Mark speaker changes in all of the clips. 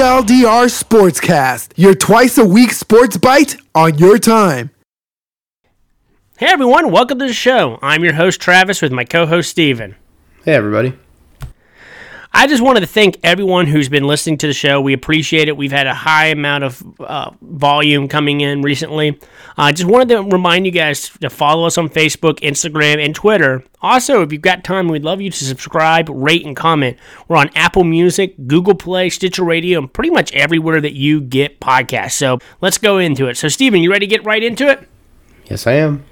Speaker 1: to TLDR Sportscast, your twice a week sports bite on your time.
Speaker 2: Hey everyone, welcome to the show. I'm your host Travis with my co-host Steven.
Speaker 3: Hey everybody.
Speaker 2: I just wanted to thank everyone who's been listening to the show. We appreciate it. We've had a high amount of uh, volume coming in recently. I uh, just wanted to remind you guys to follow us on Facebook, Instagram, and Twitter. Also, if you've got time, we'd love you to subscribe, rate, and comment. We're on Apple Music, Google Play, Stitcher Radio, and pretty much everywhere that you get podcasts. So let's go into it. So, Stephen, you ready to get right into it?
Speaker 3: Yes, I am.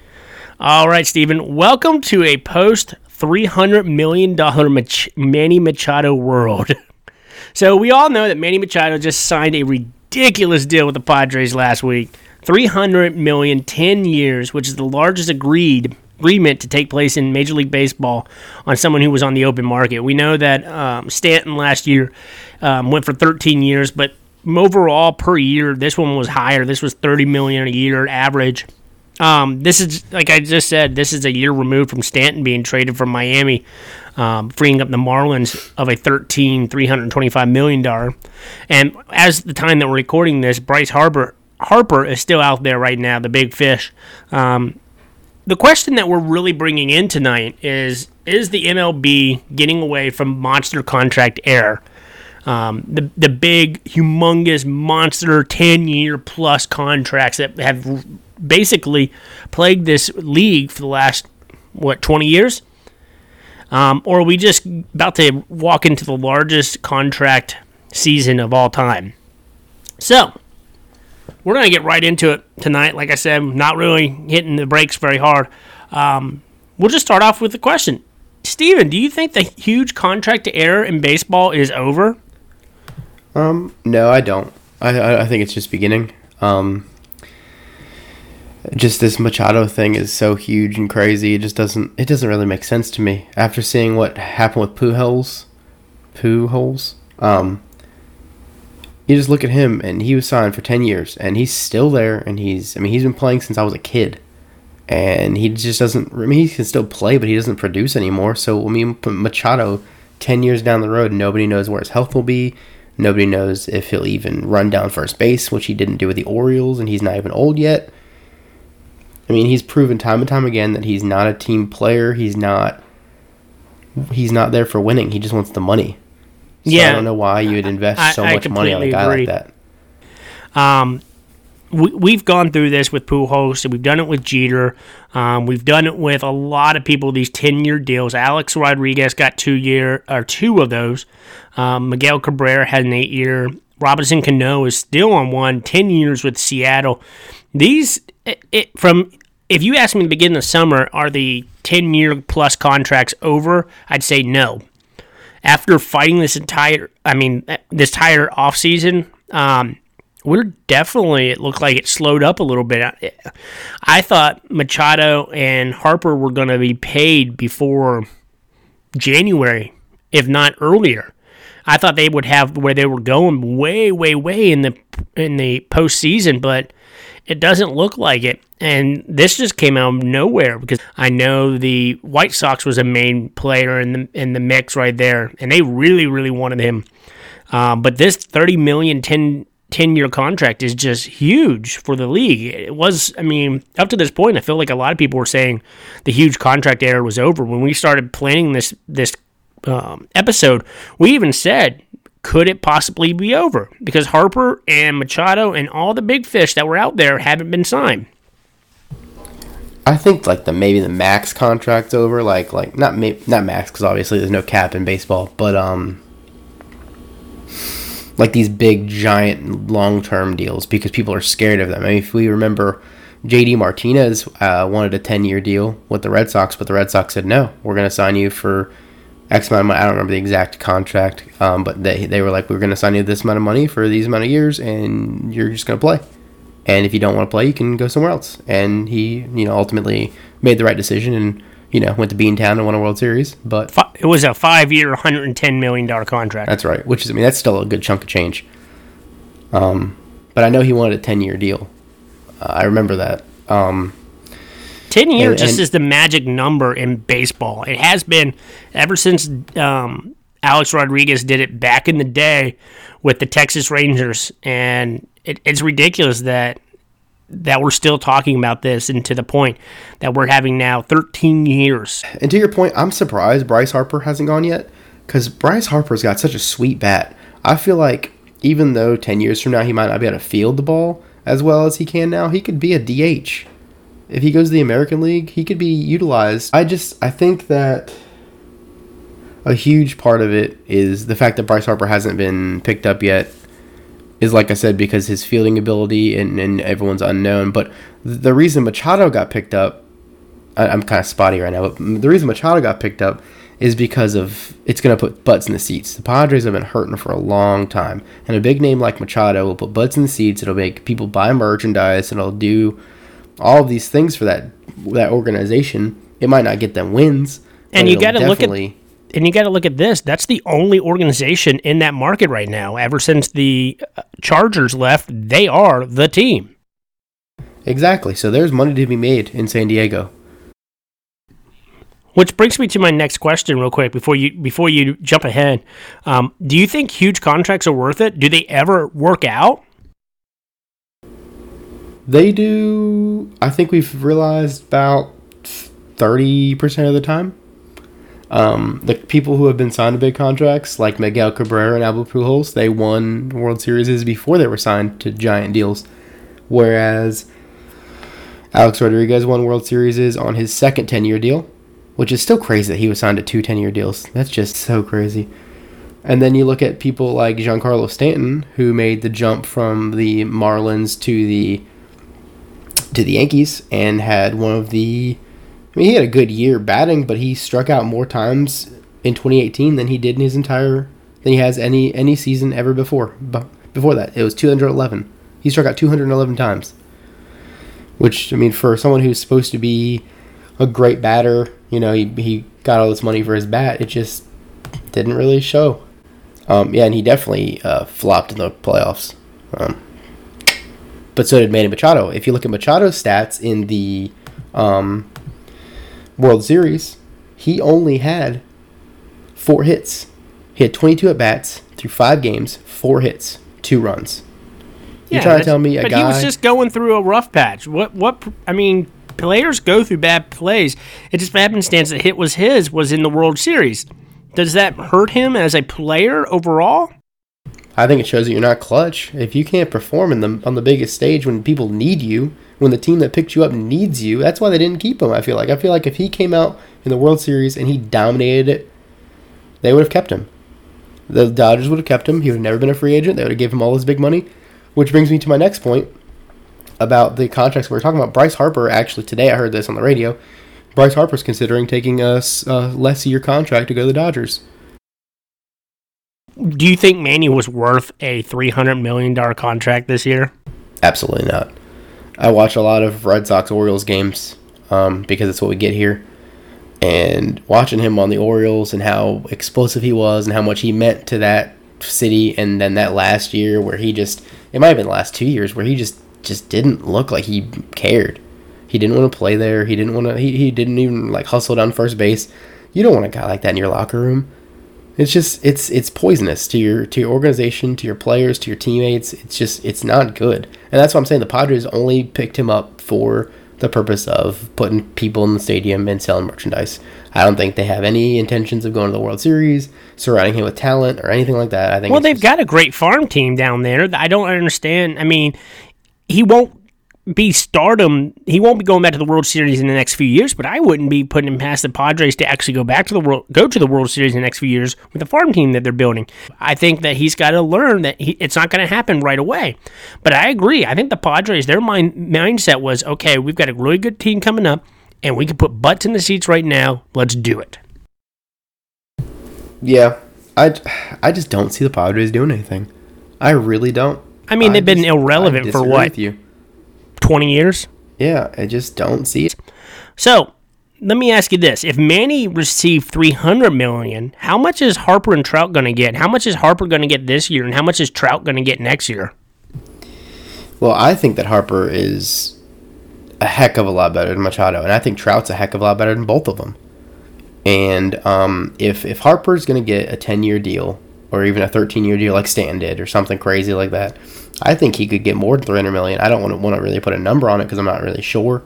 Speaker 2: All right, Stephen, Welcome to a post $300 million Mach- Manny Machado world. so we all know that Manny Machado just signed a ridiculous deal with the Padres last week. 300 million 10 years, which is the largest agreed agreement to take place in Major League Baseball on someone who was on the open market. We know that um, Stanton last year um, went for 13 years, but overall per year, this one was higher. This was 30 million a year average. Um, this is like I just said. This is a year removed from Stanton being traded from Miami, um, freeing up the Marlins of a 13 325 million dollar. And as the time that we're recording this, Bryce Harper Harper is still out there right now, the big fish. Um, the question that we're really bringing in tonight is: Is the MLB getting away from monster contract error? Um, the the big, humongous, monster, ten year plus contracts that have basically plagued this league for the last what 20 years? Um, or are we just about to walk into the largest contract season of all time? So we're going to get right into it tonight. Like i said not really hitting the brakes very hard. Um, we'll just start off with the question. Steven do you think the huge contract error in baseball is over?
Speaker 3: Um, no i don't. I, I think it's just beginning. Um, just this Machado thing is so huge and crazy. It just doesn't it doesn't really make sense to me. After seeing what happened with Pujols, Pujols, um, you just look at him and he was signed for ten years and he's still there and he's I mean he's been playing since I was a kid, and he just doesn't. I mean he can still play but he doesn't produce anymore. So I mean Machado, ten years down the road, nobody knows where his health will be. Nobody knows if he'll even run down first base, which he didn't do with the Orioles, and he's not even old yet. I mean, he's proven time and time again that he's not a team player. He's not. He's not there for winning. He just wants the money. So yeah, I don't know why you would invest I, so I much money on a guy agree. like
Speaker 2: that. Um, we, we've gone through this with Pujols, and we've done it with Jeter. Um, we've done it with a lot of people. These ten-year deals. Alex Rodriguez got two year or two of those. Um, Miguel Cabrera had an eight-year. Robinson Cano is still on one, 10 years with Seattle. These it, it, from if you ask me to begin the summer, are the 10 year plus contracts over? I'd say no. After fighting this entire, I mean, this entire off season, um, we're definitely, it looked like it slowed up a little bit. I thought Machado and Harper were going to be paid before January, if not earlier. I thought they would have where they were going way, way, way in the in the postseason, but it doesn't look like it. And this just came out of nowhere because I know the White Sox was a main player in the in the mix right there, and they really, really wanted him. Uh, but this 30 million 10, 10 year contract is just huge for the league. It was, I mean, up to this point, I feel like a lot of people were saying the huge contract era was over. When we started planning this this um, episode, we even said could it possibly be over? Because Harper and Machado and all the big fish that were out there haven't been signed.
Speaker 3: I think like the maybe the max contract's over. Like like not not max because obviously there's no cap in baseball, but um like these big giant long term deals because people are scared of them. I mean, if we remember. JD Martinez uh, wanted a 10 year deal with the Red Sox, but the Red Sox said, no, we're going to sign you for X amount of money. I don't remember the exact contract, um, but they, they were like, we're going to sign you this amount of money for these amount of years, and you're just going to play. And if you don't want to play, you can go somewhere else. And he, you know, ultimately made the right decision and, you know, went to Beantown and won a World Series. But
Speaker 2: it was a five-year, 110 million dollar contract.
Speaker 3: That's right. Which is, I mean, that's still a good chunk of change. Um, but I know he wanted a 10-year deal. Uh, I remember that. Um,
Speaker 2: 10 years and, just and, is the magic number in baseball. It has been ever since um, Alex Rodriguez did it back in the day with the Texas Rangers, and it, it's ridiculous that that we're still talking about this, and to the point that we're having now 13 years.
Speaker 3: And to your point, I'm surprised Bryce Harper hasn't gone yet because Bryce Harper's got such a sweet bat. I feel like even though 10 years from now he might not be able to field the ball as well as he can now, he could be a DH. If he goes to the American League, he could be utilized. I just I think that a huge part of it is the fact that Bryce Harper hasn't been picked up yet is like I said because his fielding ability and, and everyone's unknown. But the reason Machado got picked up, I, I'm kind of spotty right now, but the reason Machado got picked up is because of it's going to put butts in the seats. The Padres have been hurting for a long time, and a big name like Machado will put butts in the seats. It'll make people buy merchandise, and it'll do all of these things for that that organization. It might not get them wins,
Speaker 2: and you got to look at and you got to look at this. That's the only organization in that market right now. Ever since the uh, Chargers left, they are the team.
Speaker 3: Exactly. So there's money to be made in San Diego.
Speaker 2: Which brings me to my next question, real quick, before you before you jump ahead. Um, do you think huge contracts are worth it? Do they ever work out?
Speaker 3: They do. I think we've realized about thirty percent of the time. Um, the people who have been signed to big contracts, like Miguel Cabrera and Albert Pujols, they won World Series before they were signed to giant deals. Whereas Alex Rodriguez won World Series on his second 10 year deal, which is still crazy that he was signed to two 10 year deals. That's just so crazy. And then you look at people like Giancarlo Stanton, who made the jump from the Marlins to the to the Yankees and had one of the I mean, he had a good year batting, but he struck out more times in 2018 than he did in his entire than he has any any season ever before. But before that, it was 211. He struck out 211 times. Which I mean, for someone who's supposed to be a great batter, you know, he he got all this money for his bat. It just didn't really show. Um, yeah, and he definitely uh, flopped in the playoffs. Um, but so did Manny Machado. If you look at Machado's stats in the um, World Series, he only had four hits. He had 22 at bats through five games, four hits, two runs. You're trying to tell me a
Speaker 2: but
Speaker 3: guy?
Speaker 2: he was just going through a rough patch. What? What? I mean, players go through bad plays. It just happenstance that hit was his was in the World Series. Does that hurt him as a player overall?
Speaker 3: I think it shows that you're not clutch. If you can't perform in the on the biggest stage when people need you, when the team that picked you up needs you, that's why they didn't keep him. I feel like I feel like if he came out in the World Series and he dominated it, they would have kept him. The Dodgers would have kept him. He would have never been a free agent. They would have given him all his big money. Which brings me to my next point about the contracts we were talking about. Bryce Harper actually today I heard this on the radio. Bryce Harper's considering taking a, a less year contract to go to the Dodgers.
Speaker 2: Do you think Manny was worth a three hundred million dollar contract this year?
Speaker 3: Absolutely not. I watch a lot of Red Sox Orioles games um, because it's what we get here. And watching him on the Orioles and how explosive he was and how much he meant to that city, and then that last year where he just it might have been the last two years where he just just didn't look like he cared. He didn't want to play there. He didn't want to. He, he didn't even like hustle down first base. You don't want a guy like that in your locker room. It's just it's it's poisonous to your to your organization, to your players, to your teammates. It's just it's not good, and that's why I'm saying the Padres only picked him up for the purpose of putting people in the stadium and selling merchandise. I don't think they have any intentions of going to the World Series, surrounding him with talent or anything like that. I think
Speaker 2: Well, they've
Speaker 3: just,
Speaker 2: got a great farm team down there. I don't understand. I mean, he won't be stardom. He won't be going back to the World Series in the next few years. But I wouldn't be putting him past the Padres to actually go back to the world, go to the World Series in the next few years with the farm team that they're building. I think that he's got to learn that he, it's not going to happen right away. But I agree. I think the Padres, their mind mindset was okay. We've got a really good team coming up, and we can put butts in the seats right now. Let's do it.
Speaker 3: Yeah, I I just don't see the Padres doing anything. I really don't.
Speaker 2: I mean, they've been irrelevant
Speaker 3: I
Speaker 2: for what?
Speaker 3: with you.
Speaker 2: 20 years?
Speaker 3: Yeah, I just don't see it.
Speaker 2: So let me ask you this: If Manny received three hundred million, how much is Harper and Trout going to get? How much is Harper going to get this year, and how much is Trout going to get next year?
Speaker 3: Well, I think that Harper is a heck of a lot better than Machado, and I think Trout's a heck of a lot better than both of them. And um, if if Harper's going to get a ten year deal or even a thirteen year deal like Stan did or something crazy like that, I think he could get more than three hundred million. I don't want to want to really put a number on it because I'm not really sure.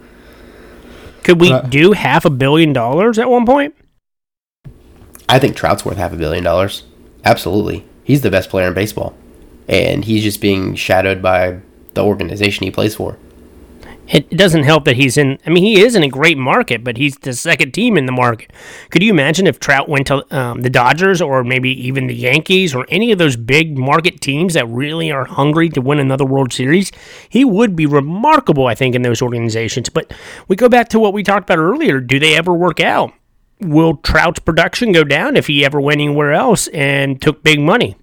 Speaker 2: Could we do half a billion dollars at one point?
Speaker 3: I think Trout's worth half a billion dollars. Absolutely, he's the best player in baseball, and he's just being shadowed by the organization he plays for.
Speaker 2: It doesn't help that he's in. I mean, he is in a great market, but he's the second team in the market. Could you imagine if Trout went to um, the Dodgers or maybe even the Yankees or any of those big market teams that really are hungry to win another World Series? He would be remarkable, I think, in those organizations. But we go back to what we talked about earlier. Do they ever work out? Will Trout's production go down if he ever went anywhere else and took big money?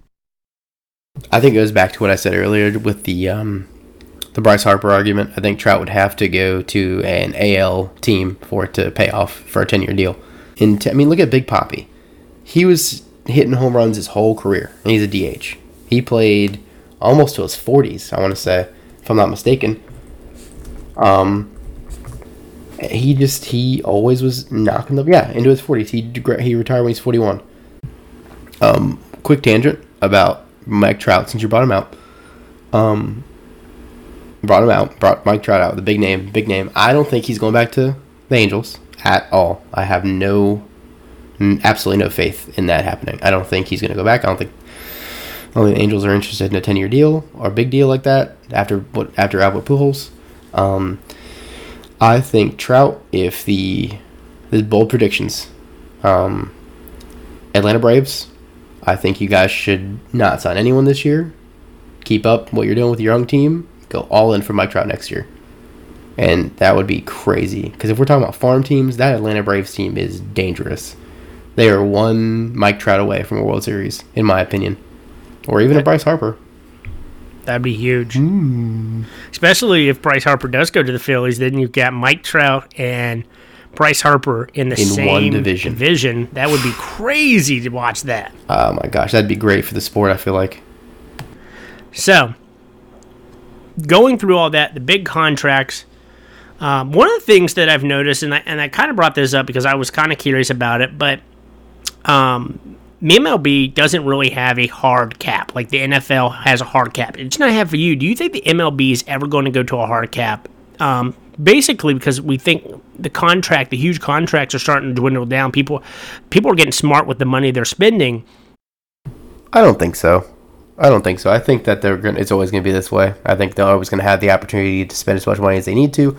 Speaker 3: I think it goes back to what I said earlier with the um, the Bryce Harper argument. I think Trout would have to go to an AL team for it to pay off for a 10 year deal. And t- I mean, look at Big Papi. He was hitting home runs his whole career, and he's a DH. He played almost to his 40s, I want to say, if I'm not mistaken. Um, he just he always was knocking the yeah into his 40s. He he retired when he's 41. Um, quick tangent about Mike Trout since you brought him out. Um, brought him out, brought Mike Trout out, the big name, big name. I don't think he's going back to the Angels at all. I have no, absolutely no faith in that happening. I don't think he's going to go back. I don't think. I don't think the Angels are interested in a ten-year deal or a big deal like that after what after Albert Pujols. Um, I think Trout, if the the bold predictions, um, Atlanta Braves, I think you guys should not sign anyone this year. Keep up what you're doing with your young team go all in for Mike Trout next year. And that would be crazy. Because if we're talking about farm teams, that Atlanta Braves team is dangerous. They are one Mike Trout away from a World Series, in my opinion. Or even a Bryce Harper.
Speaker 2: That'd be huge. Mm. Especially if Bryce Harper does go to the Phillies, then you've got Mike Trout and Bryce Harper in the in same one division. division. That would be crazy to watch that.
Speaker 3: Oh my gosh, that'd be great for the sport, I feel like.
Speaker 2: So, going through all that, the big contracts. Um, one of the things that I've noticed, and I, and I kind of brought this up because I was kind of curious about it, but um, MLB doesn't really have a hard cap like the NFL has a hard cap. It's not have for you. Do you think the MLB is ever going to go to a hard cap? Um, basically, because we think the contract, the huge contracts, are starting to dwindle down. People, people are getting smart with the money they're spending.
Speaker 3: I don't think so. I don't think so. I think that they're going. It's always going to be this way. I think they're always going to have the opportunity to spend as much money as they need to,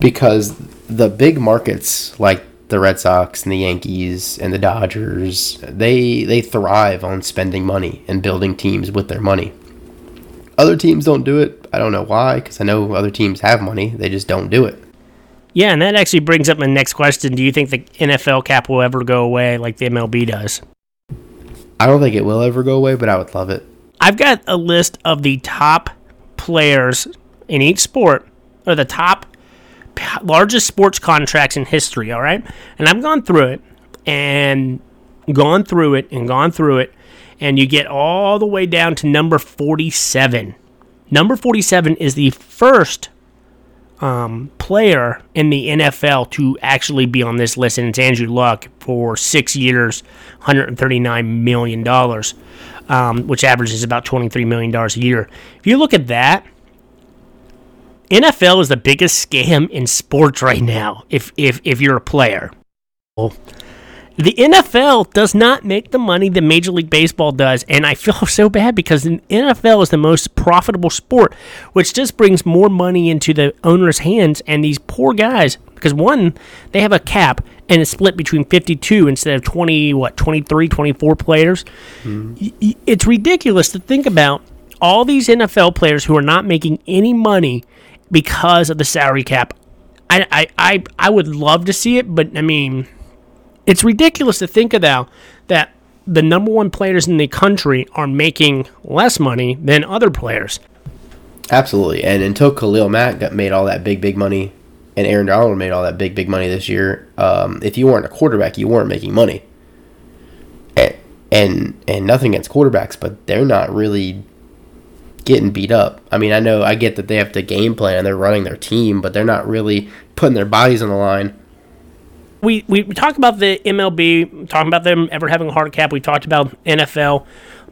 Speaker 3: because the big markets like the Red Sox and the Yankees and the Dodgers, they they thrive on spending money and building teams with their money. Other teams don't do it. I don't know why, because I know other teams have money. They just don't do it.
Speaker 2: Yeah, and that actually brings up my next question. Do you think the NFL cap will ever go away like the MLB does?
Speaker 3: I don't think it will ever go away, but I would love it.
Speaker 2: I've got a list of the top players in each sport, or the top largest sports contracts in history, all right? And I've gone through it and gone through it and gone through it, and you get all the way down to number 47. Number 47 is the first um, player in the NFL to actually be on this list, and it's Andrew Luck for six years, $139 million, um, which averages about $23 million a year. If you look at that, NFL is the biggest scam in sports right now. If if if you're a player, the NFL does not make the money that Major League Baseball does, and I feel so bad because the NFL is the most profitable sport, which just brings more money into the owner's hands. And these poor guys, because one, they have a cap and it's split between 52 instead of 20, what, 23, 24 players. Mm-hmm. It's ridiculous to think about all these NFL players who are not making any money because of the salary cap. I, I, I, I would love to see it, but I mean it's ridiculous to think of now that the number one players in the country are making less money than other players.
Speaker 3: Absolutely, and until Khalil Mack got made all that big, big money, and Aaron Donald made all that big, big money this year, um, if you weren't a quarterback, you weren't making money. And, and and nothing against quarterbacks, but they're not really getting beat up. I mean, I know I get that they have to game plan, and they're running their team, but they're not really putting their bodies on the line
Speaker 2: we we talked about the MLB, talking about them ever having a hard cap. We talked about NFL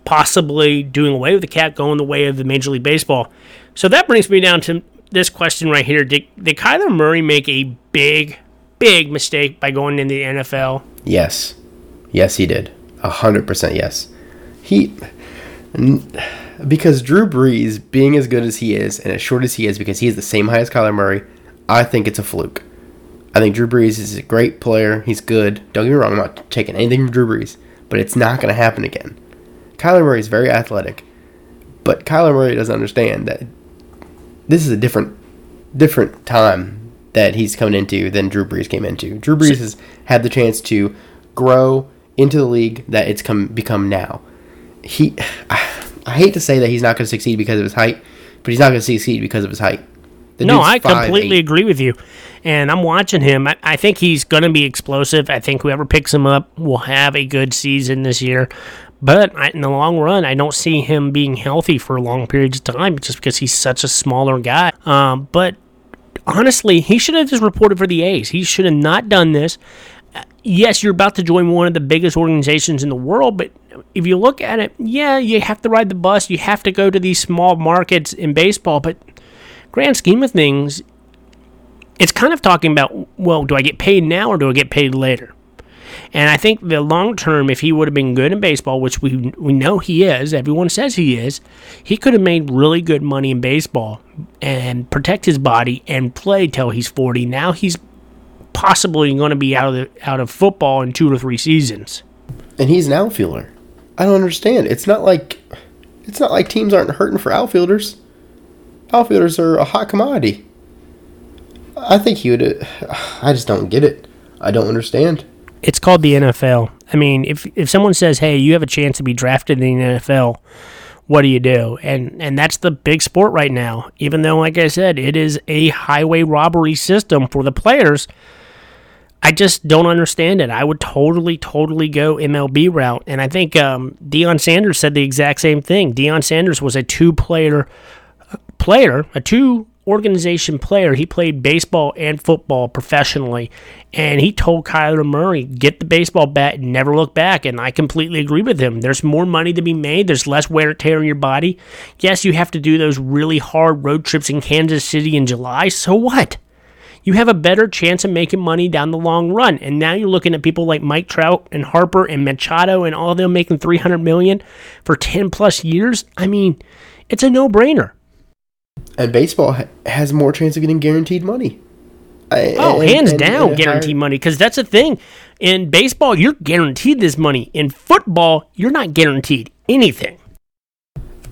Speaker 2: possibly doing away with the cap, going the way of the Major League Baseball. So that brings me down to this question right here: Did, did Kyler Murray make a big, big mistake by going into the NFL?
Speaker 3: Yes, yes, he did. A hundred percent yes. He because Drew Brees, being as good as he is and as short as he is, because he is the same height as Kyler Murray, I think it's a fluke. I think Drew Brees is a great player. He's good. Don't get me wrong, I'm not taking anything from Drew Brees, but it's not going to happen again. Kyler Murray is very athletic, but Kyler Murray doesn't understand that this is a different different time that he's coming into than Drew Brees came into. Drew Brees has had the chance to grow into the league that it's come become now. He, I hate to say that he's not going to succeed because of his height, but he's not going to succeed because of his height.
Speaker 2: The no, I completely agree with you. And I'm watching him. I, I think he's going to be explosive. I think whoever picks him up will have a good season this year. But I, in the long run, I don't see him being healthy for long periods of time just because he's such a smaller guy. Um, but honestly, he should have just reported for the A's. He should have not done this. Yes, you're about to join one of the biggest organizations in the world, but if you look at it, yeah, you have to ride the bus. You have to go to these small markets in baseball, but grand scheme of things, it's kind of talking about, well, do I get paid now or do I get paid later? And I think the long term, if he would have been good in baseball, which we we know he is, everyone says he is, he could have made really good money in baseball and protect his body and play till he's forty. Now he's possibly going to be out of the, out of football in two to three seasons.
Speaker 3: And he's an outfielder. I don't understand. It's not like it's not like teams aren't hurting for outfielders. Outfielders are a hot commodity. I think he would. I just don't get it. I don't understand.
Speaker 2: It's called the NFL. I mean, if if someone says, "Hey, you have a chance to be drafted in the NFL," what do you do? And and that's the big sport right now. Even though, like I said, it is a highway robbery system for the players. I just don't understand it. I would totally, totally go MLB route. And I think um, Deion Sanders said the exact same thing. Deion Sanders was a two-player player, a two organization player. He played baseball and football professionally. And he told Kyler Murray, get the baseball bat and never look back. And I completely agree with him. There's more money to be made, there's less wear and tear in your body. Yes, you have to do those really hard road trips in Kansas City in July. So what? You have a better chance of making money down the long run. And now you're looking at people like Mike Trout and Harper and Machado and all of them making 300 million for 10 plus years. I mean, it's a no-brainer
Speaker 3: and baseball ha- has more chance of getting guaranteed money.
Speaker 2: I, oh, and, hands and, down, and guaranteed higher... money. Because that's the thing. In baseball, you're guaranteed this money. In football, you're not guaranteed anything.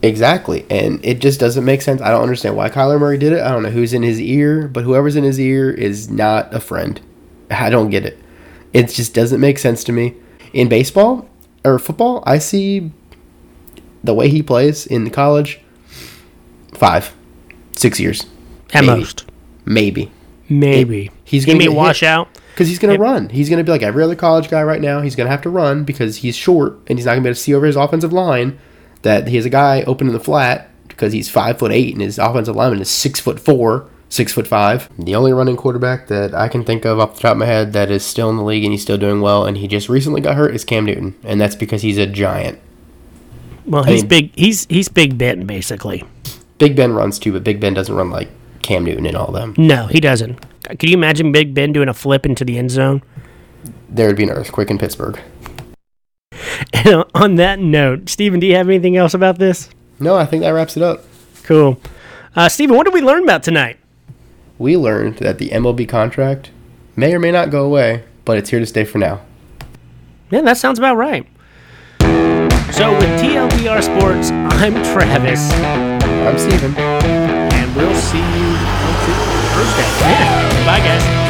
Speaker 3: Exactly, and it just doesn't make sense. I don't understand why Kyler Murray did it. I don't know who's in his ear, but whoever's in his ear is not a friend. I don't get it. It just doesn't make sense to me. In baseball or football, I see the way he plays in college. Five six years
Speaker 2: at maybe. most.
Speaker 3: Maybe.
Speaker 2: Maybe.
Speaker 3: It, he's going
Speaker 2: to be wash out
Speaker 3: because he's going to run. He's going to be like every other college guy right now. He's going to have to run because he's short and he's not going to be able to see over his offensive line. That he has a guy open in the flat because he's five foot eight and his offensive lineman is six foot four, six foot five. The only running quarterback that I can think of off the top of my head that is still in the league and he's still doing well and he just recently got hurt is Cam Newton, and that's because he's a giant.
Speaker 2: Well, he's I mean, big. He's he's Big Ben basically.
Speaker 3: Big Ben runs too, but Big Ben doesn't run like Cam Newton and all them.
Speaker 2: No, he doesn't. Could you imagine Big Ben doing a flip into the end zone?
Speaker 3: There would be an earthquake in Pittsburgh.
Speaker 2: And on that note, Steven, do you have anything else about this?
Speaker 3: No, I think that wraps it up.
Speaker 2: Cool. Uh, Steven, what did we learn about tonight?
Speaker 3: We learned that the MLB contract may or may not go away, but it's here to stay for now.
Speaker 2: Yeah, that sounds about right. So with TLDR Sports, I'm Travis.
Speaker 3: I'm Steven.
Speaker 2: And we'll see you Thursday. Yeah. Bye, guys.